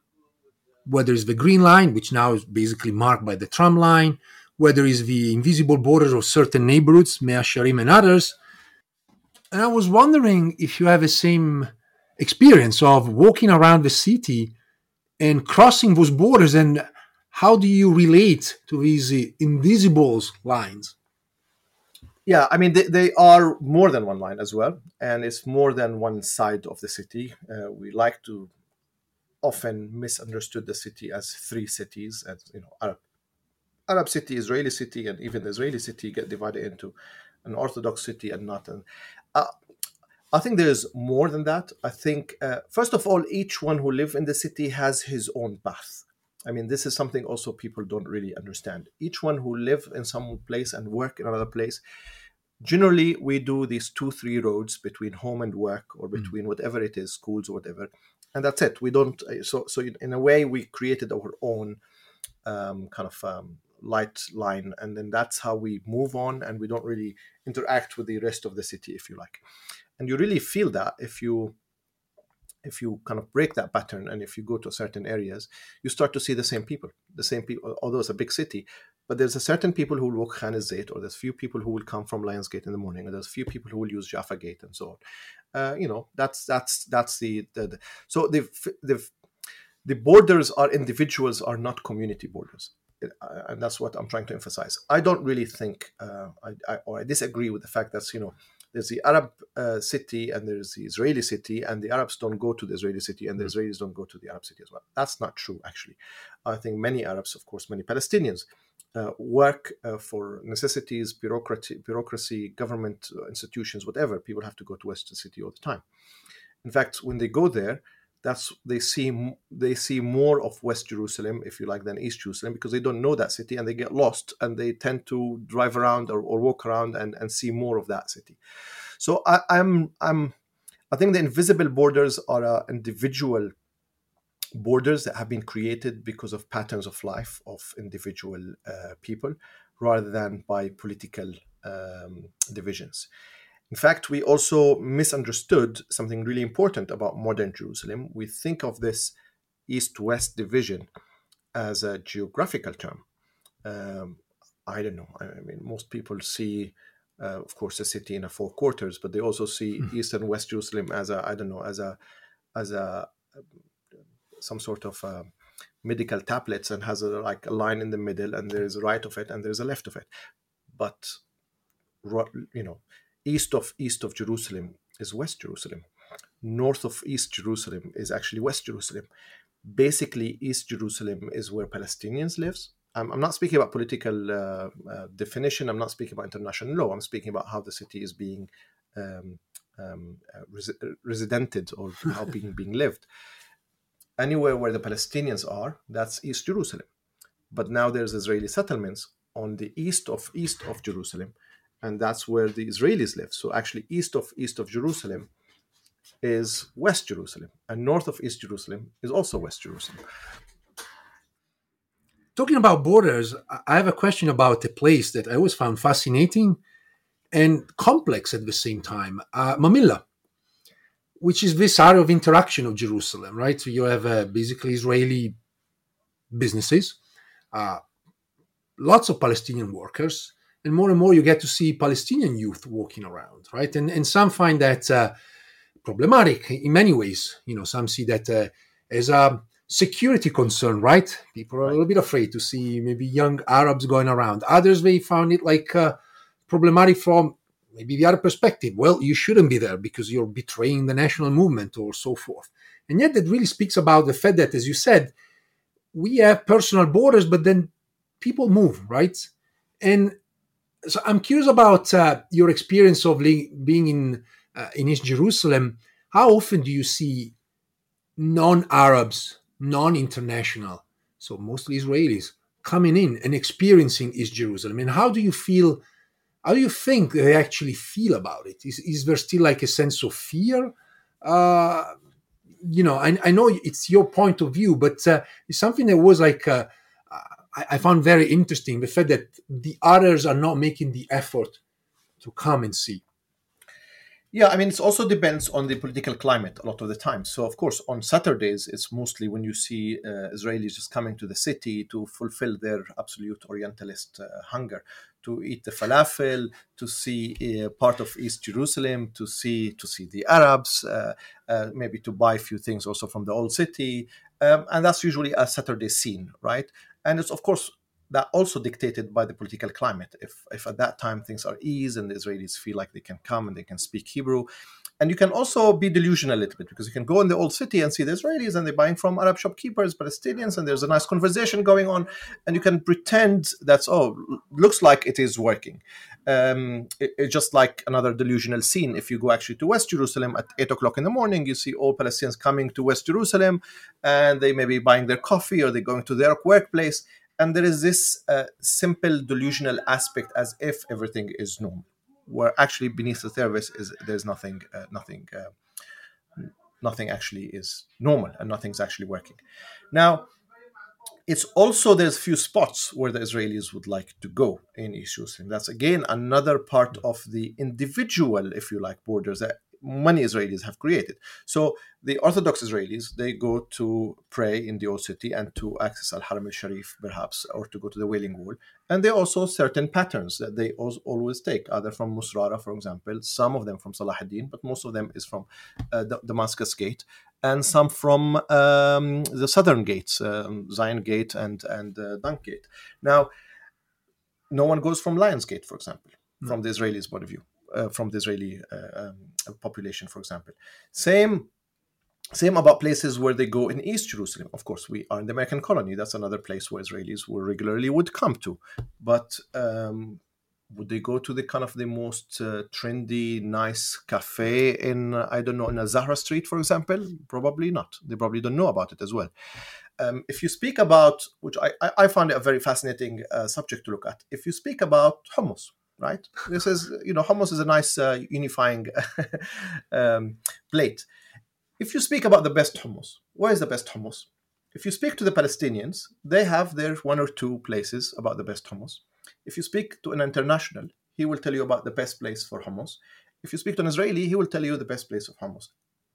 Whether it's the green line, which now is basically marked by the tram line, whether it's the invisible borders of certain neighborhoods, Mea Sharim and others. And I was wondering if you have the same experience of walking around the city and crossing those borders, and how do you relate to these invisible lines? Yeah, I mean they, they are more than one line as well, and it's more than one side of the city. Uh, we like to often misunderstood the city as three cities, as you know, Arab, Arab city, Israeli city, and even the Israeli city get divided into an Orthodox city and not an. Uh, I think there's more than that. I think uh, first of all, each one who live in the city has his own path. I mean, this is something also people don't really understand. Each one who live in some place and work in another place, generally we do these two, three roads between home and work, or between whatever it is, schools or whatever, and that's it. We don't. So, so in a way, we created our own um, kind of um, light line, and then that's how we move on, and we don't really interact with the rest of the city, if you like. And you really feel that if you if you kind of break that pattern and if you go to certain areas, you start to see the same people, the same people, although it's a big city, but there's a certain people who will walk Khan Zayt, or there's few people who will come from Lions Gate in the morning, or there's few people who will use Jaffa Gate and so on. Uh, you know, that's that's that's the, the, the so the the the borders are individuals are not community borders and that's what i'm trying to emphasize. I don't really think uh, I, I, or i disagree with the fact that you know there's the arab uh, city and there's the israeli city and the arabs don't go to the israeli city and the israelis don't go to the arab city as well. That's not true actually. I think many arabs of course many palestinians uh, work uh, for necessities bureaucracy bureaucracy government institutions whatever. People have to go to western city all the time. In fact when they go there that's they see they see more of West Jerusalem, if you like, than East Jerusalem because they don't know that city and they get lost and they tend to drive around or, or walk around and, and see more of that city. So I, I'm I'm I think the invisible borders are uh, individual borders that have been created because of patterns of life of individual uh, people rather than by political um, divisions. In fact, we also misunderstood something really important about modern Jerusalem. We think of this east west division as a geographical term. Um, I don't know. I mean, most people see, uh, of course, the city in a four quarters, but they also see mm. East and West Jerusalem as a, I don't know, as a, as a, some sort of uh, medical tablets and has a, like a line in the middle, and there is a right of it and there is a left of it. But, you know, east of east of Jerusalem is West Jerusalem. North of East Jerusalem is actually West Jerusalem. Basically, East Jerusalem is where Palestinians lives I'm, I'm not speaking about political uh, uh, definition. I'm not speaking about international law. I'm speaking about how the city is being um, um, uh, res- residented or how being being lived. Anywhere where the Palestinians are, that's East Jerusalem. But now there's Israeli settlements on the east of east of Jerusalem, and that's where the Israelis live. So actually, east of east of Jerusalem is West Jerusalem, and north of East Jerusalem is also West Jerusalem talking about borders, I have a question about a place that I always found fascinating and complex at the same time uh, Mamilla, which is this area of interaction of Jerusalem, right? So you have uh, basically Israeli businesses, uh, lots of Palestinian workers, and more and more you get to see Palestinian youth walking around, right? And, and some find that uh, problematic in many ways. You know, some see that uh, as a security concern, right? People are a little bit afraid to see maybe young Arabs going around. Others may found it like uh, problematic from maybe the other perspective. Well, you shouldn't be there because you're betraying the national movement or so forth. And yet, that really speaks about the fact that, as you said, we have personal borders, but then people move, right? And so I'm curious about uh, your experience of being in uh, in East Jerusalem. How often do you see non-Arabs non-international, so mostly Israelis, coming in and experiencing East Jerusalem. And how do you feel? How do you think they actually feel about it? Is, is there still like a sense of fear? Uh, you know, I, I know it's your point of view, but uh, it's something that was like uh, I, I found very interesting the fact that the others are not making the effort to come and see. Yeah, I mean, it also depends on the political climate a lot of the time. So, of course, on Saturdays, it's mostly when you see uh, Israelis just coming to the city to fulfill their absolute Orientalist uh, hunger, to eat the falafel, to see uh, part of East Jerusalem, to see to see the Arabs, uh, uh, maybe to buy a few things also from the old city, um, and that's usually a Saturday scene, right? And it's of course that also dictated by the political climate. If, if at that time things are ease and the Israelis feel like they can come and they can speak Hebrew, and you can also be delusional a little bit because you can go in the old city and see the Israelis and they're buying from Arab shopkeepers, Palestinians, and there's a nice conversation going on, and you can pretend that's oh, looks like it is working. Um, it, just like another delusional scene. If you go actually to West Jerusalem at eight o'clock in the morning, you see all Palestinians coming to West Jerusalem, and they may be buying their coffee or they're going to their workplace, and there is this uh, simple delusional aspect as if everything is normal where actually beneath the surface is there's nothing uh, nothing uh, nothing actually is normal and nothing's actually working. Now it's also there's few spots where the israelis would like to go in east jerusalem that's again another part of the individual if you like borders that many Israelis have created. So the Orthodox Israelis they go to pray in the old city and to access Al Haram al Sharif perhaps, or to go to the Wailing Wall. And there are also certain patterns that they always take, either from Musrara, for example, some of them from Salah ad-Din, but most of them is from uh, Damascus Gate, and some from um, the southern gates, um, Zion Gate and and uh, Dung Gate. Now, no one goes from Lions Gate, for example, mm. from the Israelis' point of view uh, from the Israeli uh, um, population, for example. Same same about places where they go in East Jerusalem. Of course, we are in the American colony. That's another place where Israelis will regularly would come to. But um, would they go to the kind of the most uh, trendy, nice cafe in I don't know in a Zahra Street, for example? Probably not. They probably don't know about it as well. Um, if you speak about, which I, I find it a very fascinating uh, subject to look at, if you speak about hummus, right? This is, you know, hummus is a nice uh, unifying [laughs] um, plate. If you speak about the best hummus, where is the best hummus? If you speak to the Palestinians, they have their one or two places about the best hummus. If you speak to an international, he will tell you about the best place for hummus. If you speak to an Israeli, he will tell you the best place of hummus.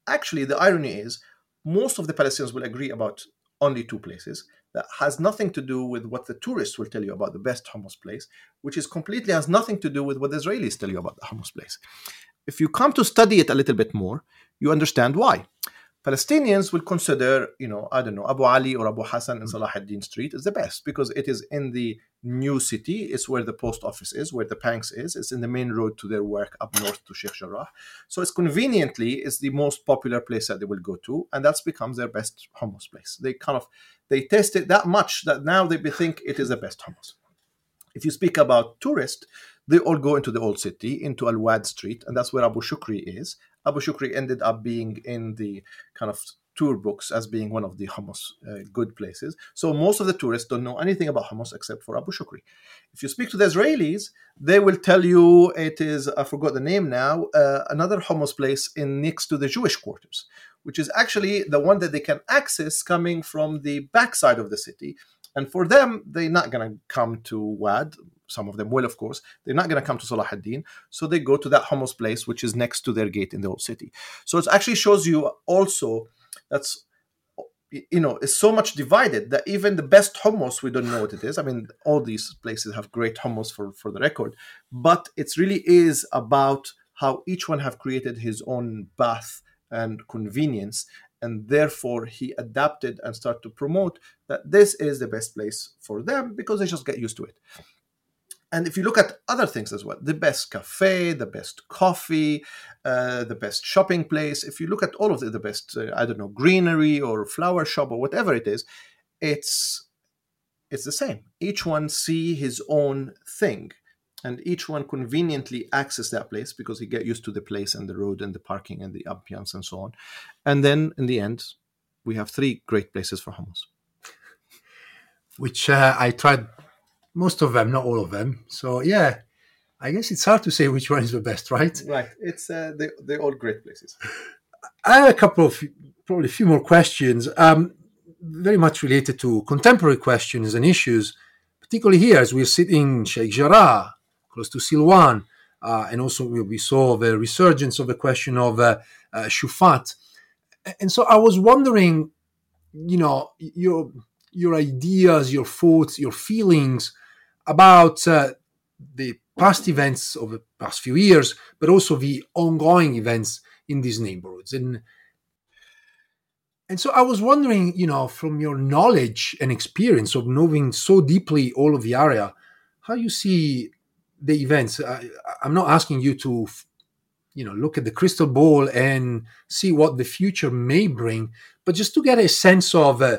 Actually, the irony is most of the Palestinians will agree about only two places that has nothing to do with what the tourists will tell you about the best hummus place, which is completely has nothing to do with what the Israelis tell you about the hummus place. If you come to study it a little bit more, you understand why. Palestinians will consider, you know, I don't know, Abu Ali or Abu Hassan in mm-hmm. Salah ad-Din Street is the best because it is in the new city. It's where the post office is, where the Panks is. It's in the main road to their work up north to Sheikh Jarrah. So it's conveniently is the most popular place that they will go to, and that's becomes their best hummus place. They kind of they test it that much that now they think it is the best hummus. If you speak about tourists, they all go into the old city, into Al Wad Street, and that's where Abu Shukri is. Abu Shukri ended up being in the kind of tour books as being one of the hummus uh, good places. So most of the tourists don't know anything about hummus except for Abu Shukri. If you speak to the Israelis, they will tell you it is, I forgot the name now, uh, another hummus place in next to the Jewish quarters, which is actually the one that they can access coming from the backside of the city. And for them, they're not going to come to Wad some of them will, of course, they're not going to come to Salah ad-Din. So they go to that hummus place, which is next to their gate in the old city. So it actually shows you also that's you know it's so much divided that even the best hummus we don't know what it is i mean all these places have great hummus for for the record but it really is about how each one have created his own bath and convenience and therefore he adapted and started to promote that this is the best place for them because they just get used to it and if you look at other things as well, the best cafe, the best coffee, uh, the best shopping place, if you look at all of the, the best, uh, I don't know, greenery or flower shop or whatever it is, it's it's the same. Each one see his own thing, and each one conveniently access that place because he get used to the place and the road and the parking and the ambiance and so on. And then in the end, we have three great places for hummus. Which uh, I tried most of them, not all of them. So yeah, I guess it's hard to say which one is the best, right? Right. It's uh, they they're all great places. I have a couple of probably a few more questions, um, very much related to contemporary questions and issues, particularly here as we're sitting Sheikh Jarrah, close to Silwan, uh, and also we saw the resurgence of the question of uh, uh, Shufat. And so I was wondering, you know, your your ideas, your thoughts, your feelings about uh, the past events of the past few years, but also the ongoing events in these neighborhoods. And and so I was wondering, you know, from your knowledge and experience of knowing so deeply all of the area, how you see the events. I, I'm not asking you to, you know, look at the crystal ball and see what the future may bring, but just to get a sense of uh,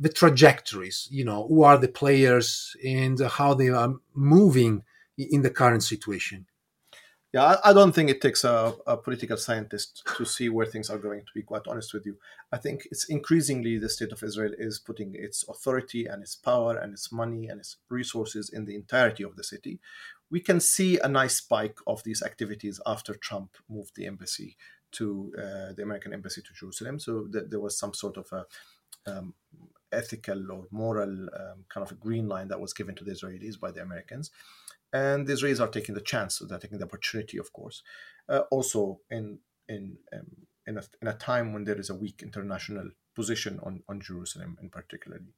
the trajectories, you know, who are the players and how they are moving in the current situation. Yeah, I don't think it takes a, a, political scientist to see where things are going, to be quite honest with you. I think it's increasingly the state of Israel is putting its authority and its power and its money and its resources in the entirety of the city. We can see a nice spike of these activities after Trump moved the embassy to uh, the American embassy to Jerusalem. So th- there was some sort of a um, ethical or moral um, kind of a green line that was given to the Israelis by the Americans. And the Israelis are taking the chance, so they're taking the opportunity, of course. Uh, also, in in um, in a, in a time when there is a weak international position on on Jerusalem, in particularly.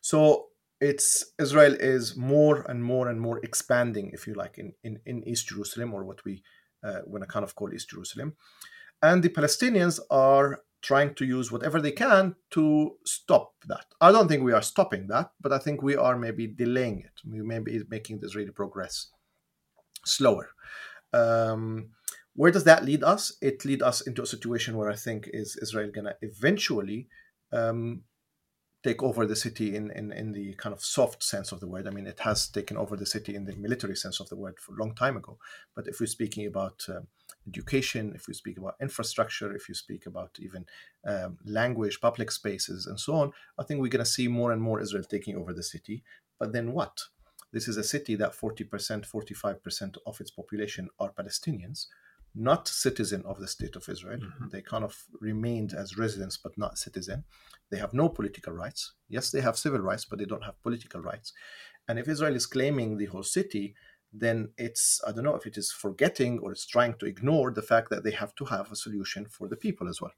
So it's Israel is more and more and more expanding, if you like, in in, in East Jerusalem or what we uh, want to kind of call East Jerusalem, and the Palestinians are trying to use whatever they can to stop that. I don't think we are stopping that, but I think we are maybe delaying it. We may be making this really progress slower. Um, where does that lead us? It lead us into a situation where I think is Israel to eventually um, take over the city in, in, in the kind of soft sense of the word. I mean, it has taken over the city in the military sense of the word for a long time ago. But if we're speaking about um, education, if we speak about infrastructure, if you speak about even um, language, public spaces, and so on, I think we're going to see more and more Israel taking over the city. But then what? This is a city that 40%, 45% of its population are Palestinians, not citizen of the state of Israel. Mm-hmm. They kind of remained as residents, but not citizen. They have no political rights. Yes, they have civil rights, but they don't have political rights. And if Israel is claiming the whole city, then it's I don't know if it is forgetting or it's trying to ignore the fact that they have to have a solution for the people as well.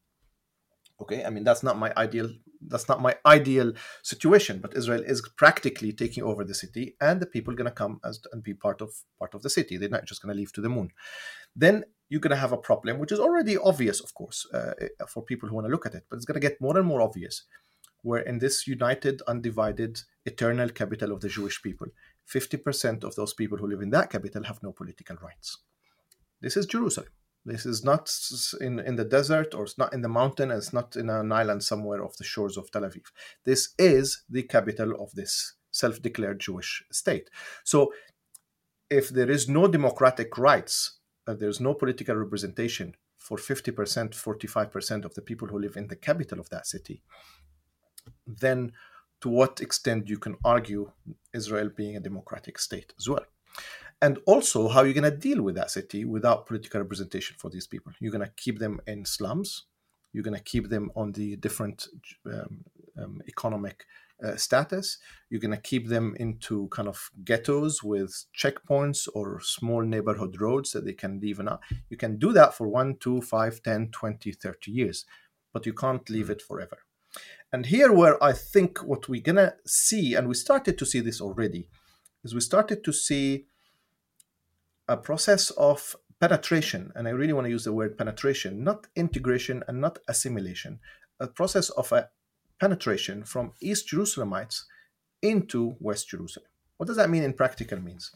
Okay, I mean that's not my ideal that's not my ideal situation, but Israel is practically taking over the city, and the people are going to come as and be part of part of the city. They're not just going to leave to the moon. Then you're going to have a problem, which is already obvious, of course, uh, for people who want to look at it, but it's going to get more and more obvious. Where in this united, undivided, eternal capital of the Jewish people, 50% of those people who live in that capital have no political rights. This is Jerusalem. This is not in, in the desert or it's not in the mountain and it's not in an island somewhere off the shores of Tel Aviv. This is the capital of this self declared Jewish state. So if there is no democratic rights, there's no political representation for 50%, 45% of the people who live in the capital of that city, then to what extent you can argue Israel being a democratic state as well. And also, how you're going to deal with that city without political representation for these people. You're going to keep them in slums. You're going to keep them on the different um, um, economic uh, status. You're going to keep them into kind of ghettos with checkpoints or small neighborhood roads that they can leave and. You can do that for one, two, five, 10, 20, 30 years, but you can't leave it forever. And here, where I think what we're gonna see, and we started to see this already, is we started to see a process of penetration, and I really want to use the word penetration, not integration and not assimilation, a process of a penetration from East Jerusalemites into West Jerusalem. What does that mean in practical means?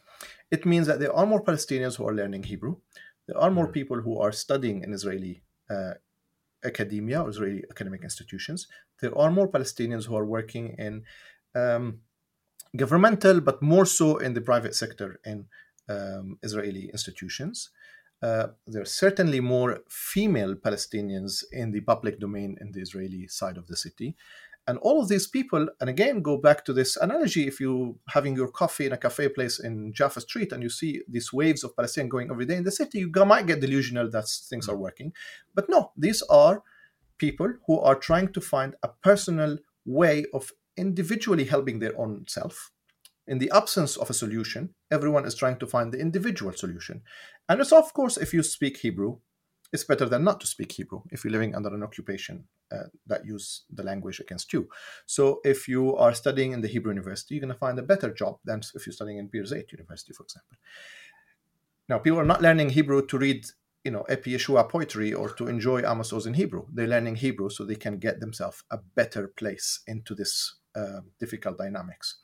It means that there are more Palestinians who are learning Hebrew. There are more people who are studying in Israeli uh, academia or Israeli academic institutions. There are more Palestinians who are working in um, governmental, but more so in the private sector in um, Israeli institutions. Uh, there are certainly more female Palestinians in the public domain in the Israeli side of the city. And all of these people, and again, go back to this analogy if you having your coffee in a cafe place in Jaffa Street and you see these waves of Palestinians going every day in the city, you might get delusional that things are working. But no, these are people who are trying to find a personal way of individually helping their own self. In the absence of a solution, everyone is trying to find the individual solution. And it's, of course, if you speak Hebrew, it's better than not to speak Hebrew if you're living under an occupation uh, that use the language against you. So if you are studying in the Hebrew University, you're going to find a better job than if you're studying in Birzeit University, for example. Now, people are not learning Hebrew to read, you know, Epi Yeshua poetry or to enjoy Amos Oz in Hebrew. They're learning Hebrew so they can get themselves a better place into this uh, difficult dynamics.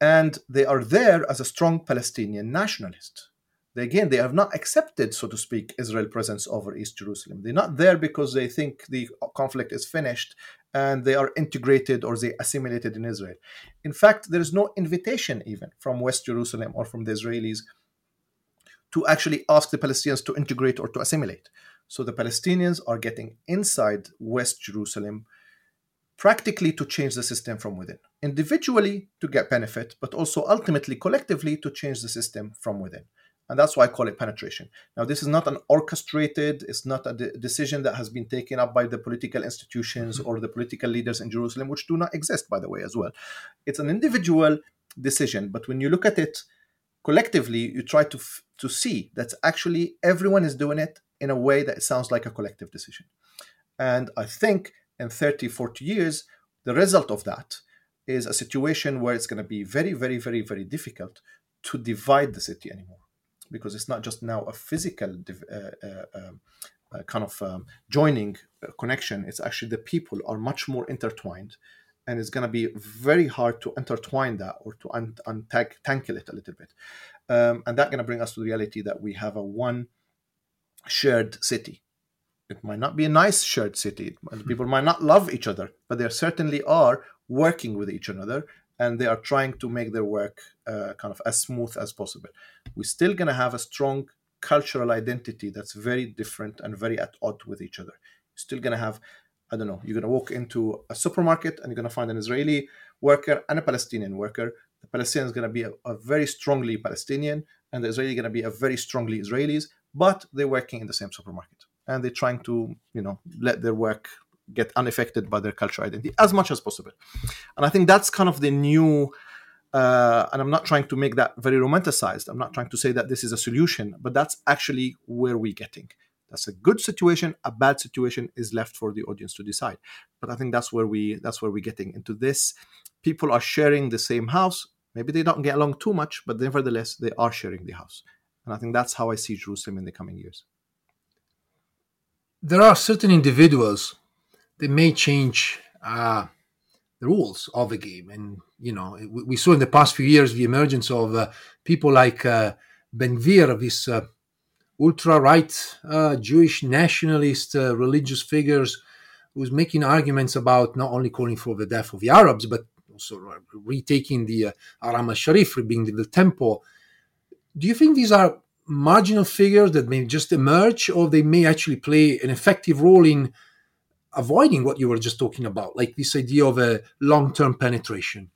And they are there as a strong Palestinian nationalist they, again, they have not accepted, so to speak, Israel presence over East Jerusalem. They're not there because they think the conflict is finished and they are integrated or they assimilated in Israel. In fact, there is no invitation even from West Jerusalem or from the Israelis to actually ask the Palestinians to integrate or to assimilate. So the Palestinians are getting inside West Jerusalem practically to change the system from within, individually to get benefit, but also ultimately collectively to change the system from within and that's why I call it penetration. Now, this is not an orchestrated, it's not a de- decision that has been taken up by the political institutions mm-hmm. or the political leaders in Jerusalem, which do not exist, by the way, as well. It's an individual decision, but when you look at it collectively, you try to f- to see that actually everyone is doing it in a way that it sounds like a collective decision. And I think in 30, 40 years, the result of that is a situation where it's going to be very, very, very, very difficult to divide the city anymore because it's not just now a physical uh, uh, um, uh, kind of um, joining connection. It's actually the people are much more intertwined, and it's going to be very hard to intertwine that or to un- untangle it a little bit. Um, and that's going to bring us to the reality that we have a one shared city. It might not be a nice shared city. People might not love each other, but they certainly are working with each other and they are trying to make their work uh, kind of as smooth as possible. We're still going to have a strong cultural identity that's very different and very at odds with each other. You're still going to have, I don't know, you're going to walk into a supermarket and you're going to find an Israeli worker and a Palestinian worker. The Palestinian is going to be a, a very strongly Palestinian, and the Israeli is going to be a very strongly Israelis, but they're working in the same supermarket and they're trying to, you know, let their work get unaffected by their cultural identity as much as possible. And I think that's kind of the new Uh, and I'm not trying to make that very romanticized. I'm not trying to say that this is a solution, but that's actually where we're getting. That's a good situation. A bad situation is left for the audience to decide. But I think that's where we that's where we're getting into this. People are sharing the same house. Maybe they don't get along too much, but nevertheless they are sharing the house. And I think that's how I see Jerusalem in the coming years. There are certain individuals that may change uh, the rules of the game, and you know we, we saw in the past few years the emergence of uh, people like uh, Ben Gvir, this uh, ultra right uh, Jewish nationalist uh, religious figures who's making arguments about not only calling for the death of the Arabs, but also retaking the Haram al Sharif, rebuilding the temple. Do you think these are marginal figures that may just emerge, or they may actually play an effective role in avoiding what you were just talking about, like this idea of a long term penetration?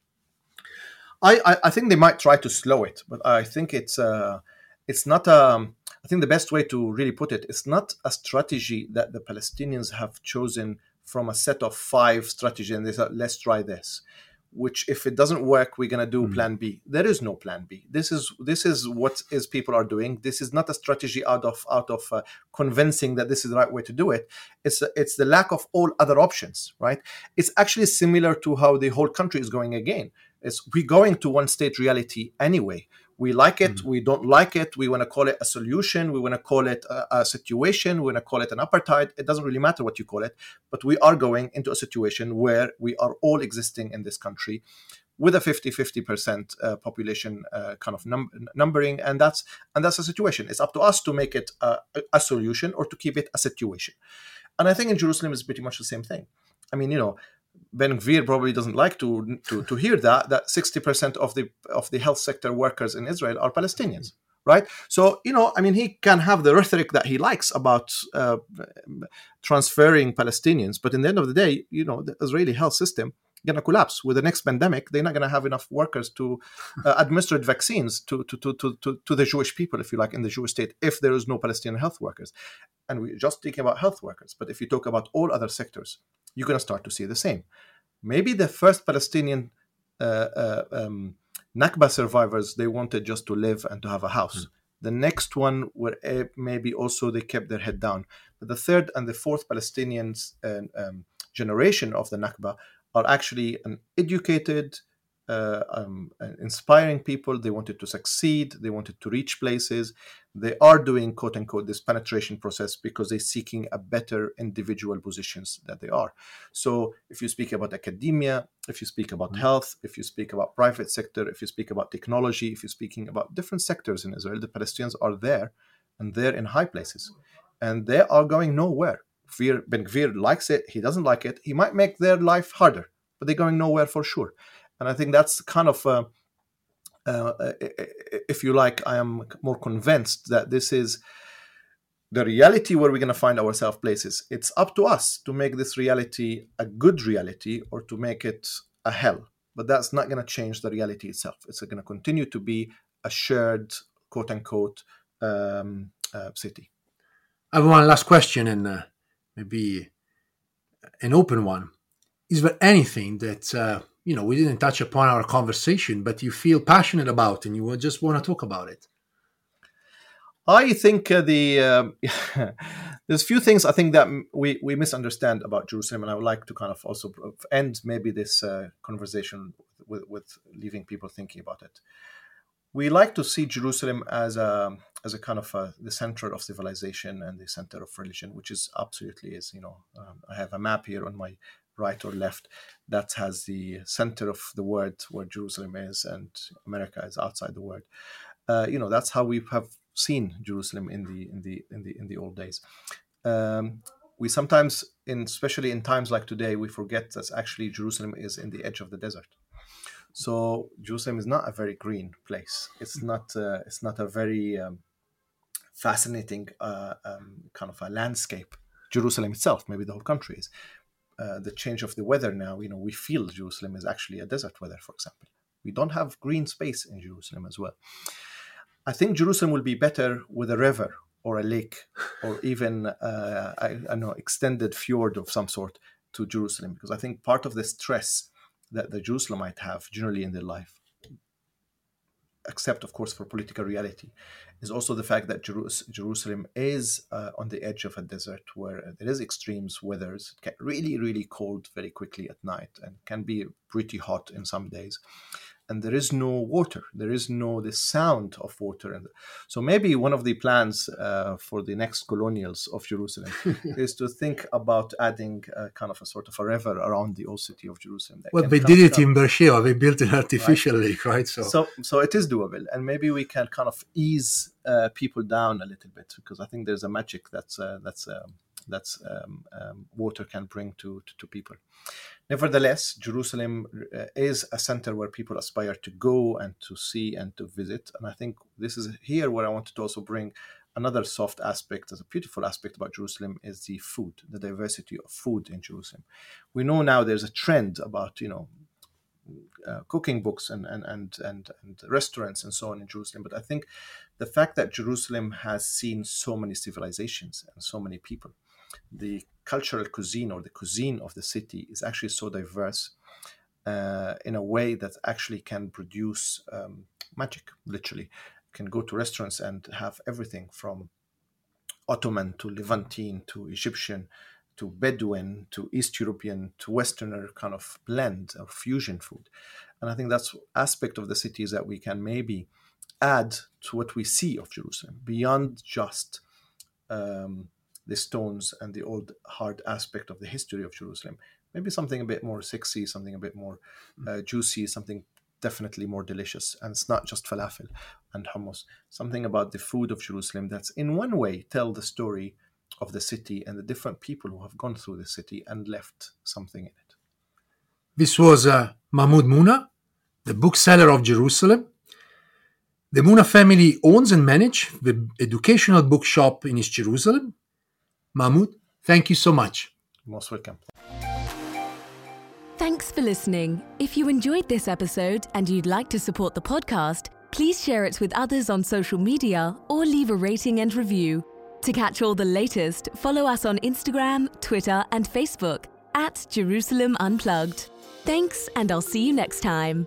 I, I, think they might try to slow it, but I think it's uh, it's not um, I think the best way to really put it, it's not a strategy that the Palestinians have chosen from a set of five strategies and they said, let's try this. Which, if it doesn't work, we're gonna do mm Plan B. There is no Plan B. This is this is what is people are doing. This is not a strategy out of out of uh, convincing that this is the right way to do it. It's it's the lack of all other options, right? It's actually similar to how the whole country is going again. It's we're going to one state reality anyway we like it, mm-hmm. we don't like it, we want to call it a solution, we want to call it a, a situation, we want to call it an apartheid. It doesn't really matter what you call it, but we are going into a situation where we are all existing in this country with a 50 50% uh, population uh, kind of num- numbering and that's and that's a situation it's up to us to make it a, a solution or to keep it a situation and i think in jerusalem is pretty much the same thing i mean you know Ben Gvir probably doesn't like to, to, to hear that that 60% of the of the health sector workers in Israel are Palestinians, right? So you know, I mean, he can have the rhetoric that he likes about uh, transferring Palestinians, but in the end of the day, you know, the Israeli health system gonna collapse with the next pandemic. They're not gonna have enough workers to uh, [laughs] administer vaccines to to, to to to to the Jewish people, if you like, in the Jewish state, if there is no Palestinian health workers. And we're just speaking about health workers, but if you talk about all other sectors, you're going to start to see the same. Maybe the first Palestinian uh, uh, um, Nakba survivors, they wanted just to live and to have a house. Mm. The next one were uh, maybe also they kept their head down. But the third and the fourth Palestinians um, generation of the Nakba are actually an educated, uh, um, inspiring people. They wanted to succeed. They wanted to reach places. They are doing quote unquote this penetration process because they're seeking a better individual positions that they are. So if you speak about academia, if you speak about mm-hmm. health, if you speak about private sector, if you speak about technology, if you're speaking about different sectors in Israel, the Palestinians are there and they're in high places. And they are going nowhere. Ben Gvir likes it, he doesn't like it. He might make their life harder, but they're going nowhere for sure and I think that's kind of, uh, uh, if you like, I am more convinced that this is the reality where we're going to find ourselves places. It's up to us to make this reality a good reality or to make it a hell. But that's not going to change the reality itself. It's going to continue to be a shared, quote unquote, um, uh, city. I have one last question and uh, maybe an open one. Is there anything that uh, you know we didn't touch upon our conversation but you feel passionate about and you just want to talk about it. I think uh, the um, [laughs] there's a few things i think that we we misunderstand about jerusalem and i would like to kind of also end maybe this uh, conversation with, with leaving people thinking about it. We like to see jerusalem as a as a kind of a, the center of civilization and the center of religion which is absolutely is you know um, i have a map here on my right or left, that has the center of the world where Jerusalem is and America is outside the world. Uh, you know, that's how we have seen Jerusalem in the in the in the in the old days. Um, we sometimes, in especially in times like today, we forget that actually Jerusalem is in the edge of the desert. So Jerusalem is not a very green place. It's not. Uh, it's not a very um, fascinating uh, um, kind of a landscape. Jerusalem itself, maybe the whole country is. Uh, the change of the weather now, you know, we feel Jerusalem is actually a desert weather, for example. We don't have green space in Jerusalem as well. I think Jerusalem will be better with a river or a lake or [laughs] even uh, I, I don't know extended fjord of some sort to Jerusalem because I think part of the stress that the Jerusalemites have generally in their life accept, of course, for political reality, is also the fact that Jerus- Jerusalem is uh, on the edge of a desert where there is extremes weathers. It get really, really cold very quickly at night and can be pretty hot in some days and there is no water. There is no the sound of water. And so maybe one of the plans uh, for the next colonials of jerusalem [laughs] is to think about adding a, kind of a sort of a river around the old city of jerusalem well they did it in beersheba they built an artificial right. lake [laughs] right? So so so it is doable. And maybe we can kind of ease uh, people down a little bit because i think there's a magic that's uh, that's um, that's um, um, water can bring to, to, to people Nevertheless, Jerusalem uh, is a center where people aspire to go and to see and to visit. And I think this is here where I wanted to also bring another soft aspect, as a beautiful aspect about Jerusalem, is the food, the diversity of food in Jerusalem. We know now there's a trend about, you know, uh, cooking books and, and, and, and, and restaurants and so on in Jerusalem. But I think the fact that Jerusalem has seen so many civilizations and so many people, the cultural cuisine or the cuisine of the city is actually so diverse uh, in a way that actually can produce um, magic, literally. You can go to restaurants and have everything from Ottoman to Levantine to Egyptian to Bedouin to East European to Westerner kind of blend or fusion food. And I think that's aspect of the city is that we can maybe add to what we see of Jerusalem beyond just um, the stones and the old hard aspect of the history of Jerusalem. Maybe something a bit more sexy, something a bit more mm. uh, juicy, something definitely more delicious. And it's not just falafel and hummus. Something about the food of Jerusalem that's in one way tell the story of the city and the different people who have gone through the city and left something in it. This was uh, Mahmoud Muna, the bookseller of Jerusalem. The Muna family owns and manages the educational bookshop in East Jerusalem, Mahmoud, thank you so much. Most welcome. Thanks for listening. If you enjoyed this episode and you'd like to support the podcast, please share it with others on social media or leave a rating and review. To catch all the latest, follow us on Instagram, Twitter, and Facebook at Jerusalem Unplugged. Thanks, and I'll see you next time.